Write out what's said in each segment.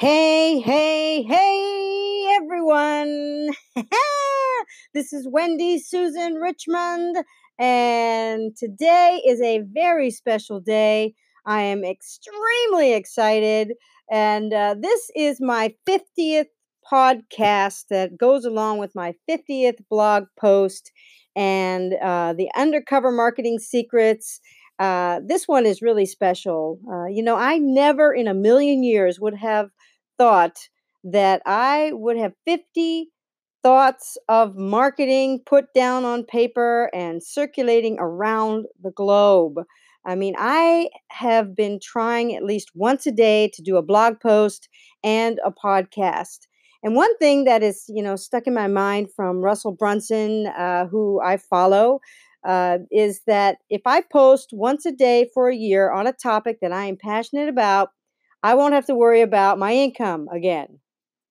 Hey, hey, hey, everyone. this is Wendy Susan Richmond, and today is a very special day. I am extremely excited, and uh, this is my 50th podcast that goes along with my 50th blog post and uh, the undercover marketing secrets. Uh, this one is really special. Uh, you know, I never in a million years would have thought that I would have 50 thoughts of marketing put down on paper and circulating around the globe. I mean, I have been trying at least once a day to do a blog post and a podcast. And one thing that is, you know, stuck in my mind from Russell Brunson, uh, who I follow, uh, is that if I post once a day for a year on a topic that I am passionate about, I won't have to worry about my income again.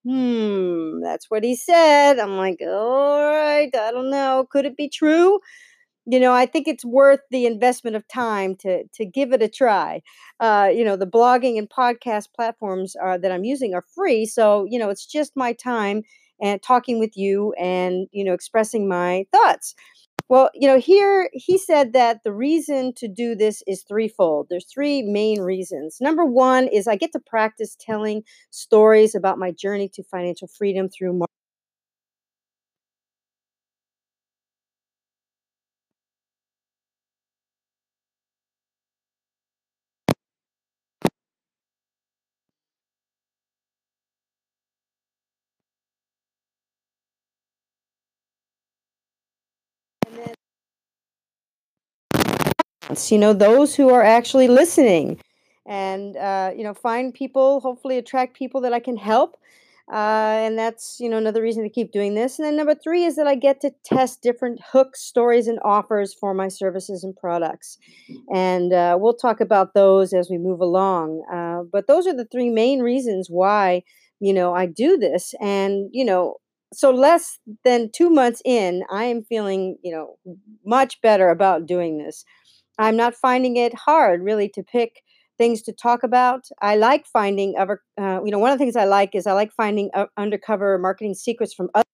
Hmm, that's what he said. I'm like, all right, I don't know. Could it be true? You know, I think it's worth the investment of time to to give it a try. Uh, you know, the blogging and podcast platforms are, that I'm using are free, so you know, it's just my time and talking with you and you know, expressing my thoughts. Well, you know, here he said that the reason to do this is threefold. There's three main reasons. Number one is I get to practice telling stories about my journey to financial freedom through you know those who are actually listening and uh, you know find people hopefully attract people that i can help uh, and that's you know another reason to keep doing this. And then number three is that i get to test different hooks stories and offers for my services and products. And uh, we'll talk about those as we move along uh, but those are the three main reasons why you know i do this. And you know so less than two months in i am feeling you know much better about doing this I'm not finding it hard really to pick things to talk about. I like finding other, uh, you know, one of the things I like is I like finding uh, undercover marketing secrets from other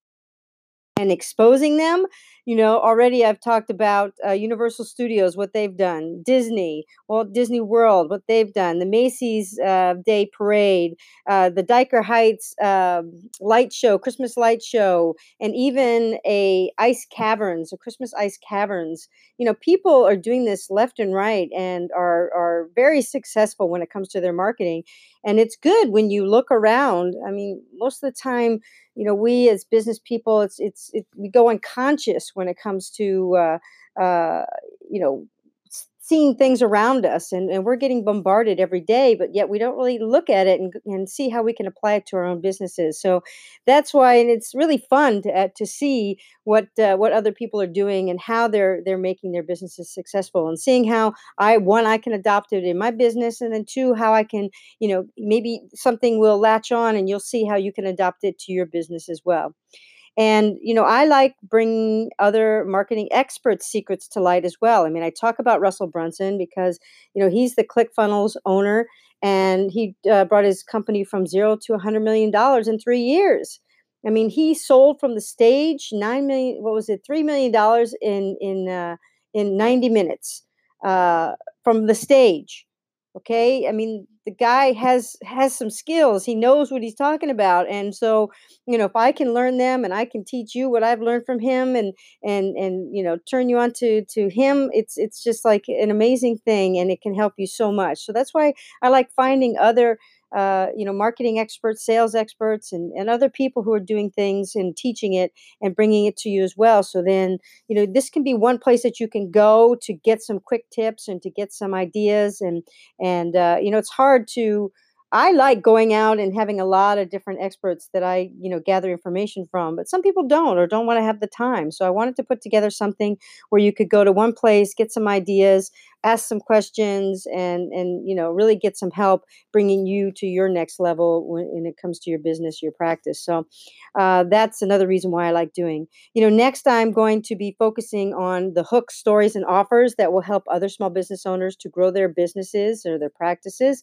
and exposing them. You know, already I've talked about uh, Universal Studios, what they've done, Disney, Walt Disney World, what they've done, the Macy's uh, Day Parade, uh, the Dyker Heights um, Light Show, Christmas Light Show, and even a Ice Caverns, a Christmas Ice Caverns. You know, people are doing this left and right and are are very successful when it comes to their marketing. And it's good when you look around. I mean, most of the time you know we as business people it's it's it, we go unconscious when it comes to uh, uh, you know seeing things around us and, and we're getting bombarded every day but yet we don't really look at it and, and see how we can apply it to our own businesses. So that's why and it's really fun to, uh, to see what uh, what other people are doing and how they're they're making their businesses successful and seeing how i one i can adopt it in my business and then two how i can you know maybe something will latch on and you'll see how you can adopt it to your business as well and, you know, I like bringing other marketing experts' secrets to light as well. I mean, I talk about Russell Brunson because, you know, he's the ClickFunnels owner and he uh, brought his company from zero to $100 million in three years. I mean, he sold from the stage nine million. What was it? Three million dollars in in uh, in ninety minutes uh, from the stage. Okay, I mean, the guy has has some skills. He knows what he's talking about, and so you know, if I can learn them and I can teach you what I've learned from him, and and and you know, turn you on to to him, it's it's just like an amazing thing, and it can help you so much. So that's why I like finding other uh, you know, marketing experts, sales experts, and, and other people who are doing things and teaching it and bringing it to you as well. So then, you know, this can be one place that you can go to get some quick tips and to get some ideas. And and uh, you know, it's hard to I like going out and having a lot of different experts that I, you know, gather information from, but some people don't or don't want to have the time. So I wanted to put together something where you could go to one place, get some ideas, ask some questions and and you know, really get some help bringing you to your next level when, when it comes to your business, your practice. So uh, that's another reason why I like doing. You know, next I'm going to be focusing on the hook stories and offers that will help other small business owners to grow their businesses or their practices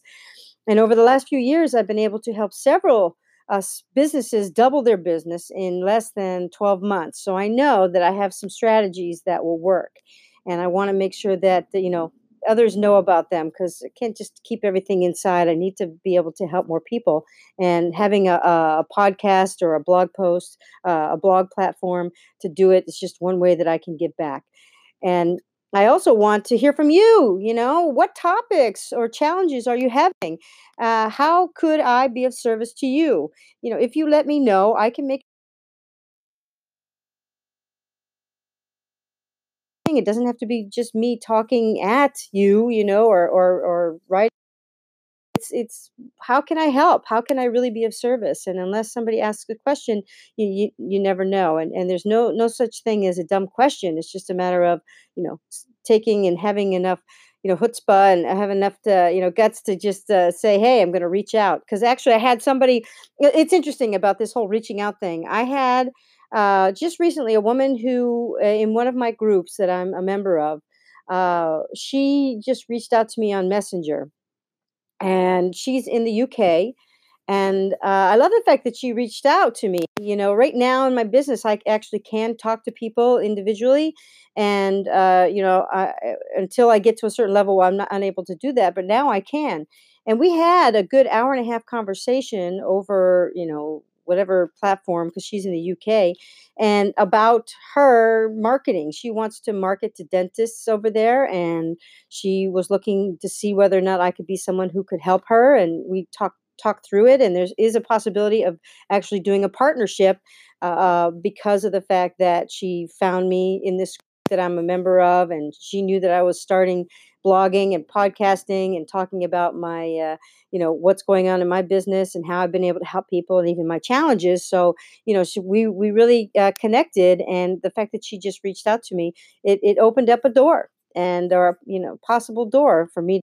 And over the last few years, I've been able to help several uh, businesses double their business in less than 12 months. So I know that I have some strategies that will work. And I want to make sure that, you know, others know about them because I can't just keep everything inside. I need to be able to help more people. And having a, a podcast or a blog post, uh, a blog platform to do it is just one way that I can give back. And I also want to hear from you. You know, what topics or challenges are you having? Uh, how could I be of service to you? You know, if you let me know, I can make it doesn't have to be just me talking at you, you know, or or or writing it's it's how can I help? How can I really be of service? And unless somebody asks a question, you you, you never know. And and there's no no such thing as a dumb question. It's just a matter of you know taking and having enough you know chutzpah and have enough to you know guts to just uh, say hey i'm going to reach out because actually i had somebody it's interesting about this whole reaching out thing i had uh, just recently a woman who uh, in one of my groups that i'm a member of uh, she just reached out to me on messenger and she's in the UK. And uh, I love the fact that she reached out to me. You know, right now in my business, I actually can talk to people individually, and uh, you know, I, I- until I get to a certain level, I'm not unable to do that. But now I can. And we had a good hour and a half conversation over, you know, whatever platform because she's in the UK, and about her marketing. She wants to market to dentists over there, and she was looking to see whether or not I could be someone who could help her, and we talked talked through it. And there is a possibility of actually doing a partnership uh, uh, because of the fact that she found me in this that I'm a member of, and she knew that I was starting blogging and podcasting and talking about my uh, you know what's going on in my business and how I've been able to help people and even my challenges. So you know, we we really uh, connected, and the fact that she just reached out to me, it it opened up a door and or you know possible door for me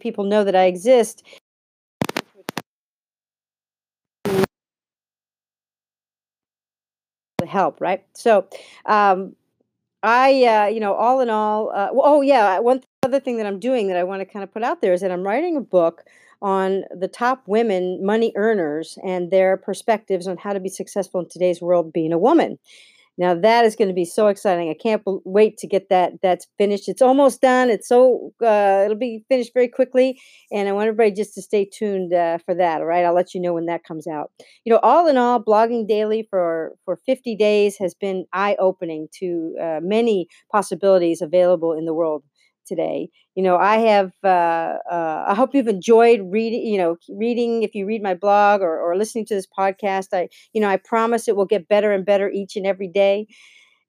people know that I exist help right? So um I uh you know all in all uh, oh yeah one other thing that I'm doing that I want to kind of put out there is that I'm writing a book on the top women money earners and their perspectives on how to be successful in today's world being a woman Now that is gonna be so exciting. I can't wait to get that that's finished. It's almost done. It's so uh, it'll be finished very quickly, and I want everybody just to stay tuned uh, for that. All right, I'll let you know when that comes out. You know, all in all, blogging daily for for 50 days has been eye opening to uh, many possibilities available in the world today. You know, I have. Uh, uh, I hope you've enjoyed reading. You know, reading if you read my blog or, or listening to this podcast. I you know, I promise it will get better and better each and every day.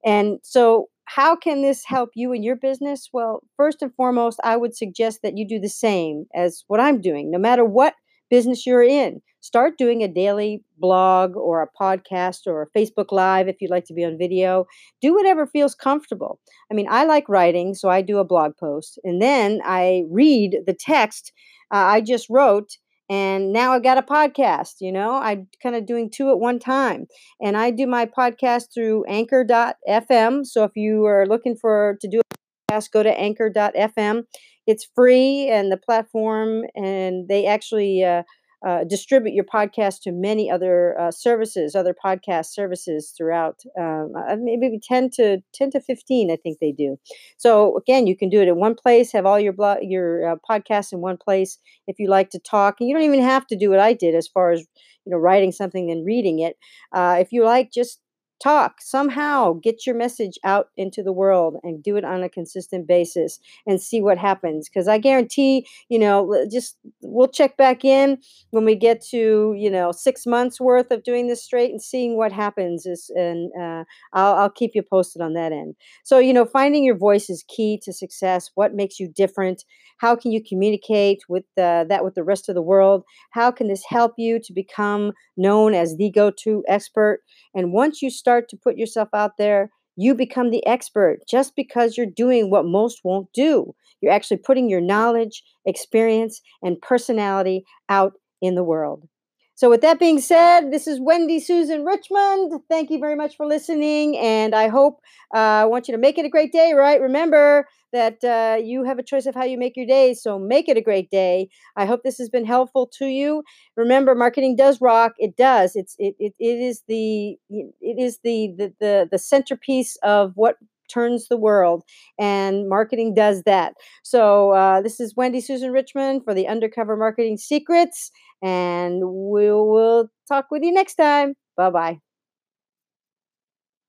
And so, how can this help you in your business? Well, first and foremost, I would suggest that you do the same as what I'm doing, no matter what business you're in. Start doing a daily blog or a podcast or a Facebook Live if you'd like to be on video. Do whatever feels comfortable. I mean, I like writing, so I do a blog post and then I read the text uh, I just wrote. And now I've got a podcast, you know, I'm kind of doing two at one time and I do my podcast through anchor.fm. So if you are looking for to do a podcast, go to anchor.fm. It's free and the platform, and they actually uh, uh, distribute your podcast to many other uh, services, other podcast services throughout, um, uh, maybe 10 to 10 to 15, I think they do. So again, you can do it in one place, have all your blog, your uh, podcasts in one place. If you like to talk, and you don't even have to do what I did as far as you know writing something and reading it uh, if you like, just talk somehow, get your message out into the world and do it on a consistent basis and see what happens. Because I guarantee, you know, just we'll check back in when we get to, you know, six months worth of doing this straight and seeing what happens. Is and uh, I'll, I'll keep you posted on that end. So, you know, finding your voice is key to success. What makes you different? How can you communicate with uh, that with the rest of the world? How can this help you to become known as the go-to expert? And once you start to put yourself out there, you become the expert just because you're doing what most won't do. You're actually putting your knowledge, experience, and personality out in the world. So, with that being said, this is Wendy Susan Richmond. Thank you very much for listening. And I hope, uh, I want you to make it a great day, right? Remember that uh, you have a choice of how you make your day. So, make it a great day. I hope this has been helpful to you. Remember, marketing does rock. It does. It's it it, it is the it is the, the the the centerpiece of what turns the world and marketing does that so uh, this is wendy susan richmond for the undercover marketing secrets and we will talk with you next time. Bye bye.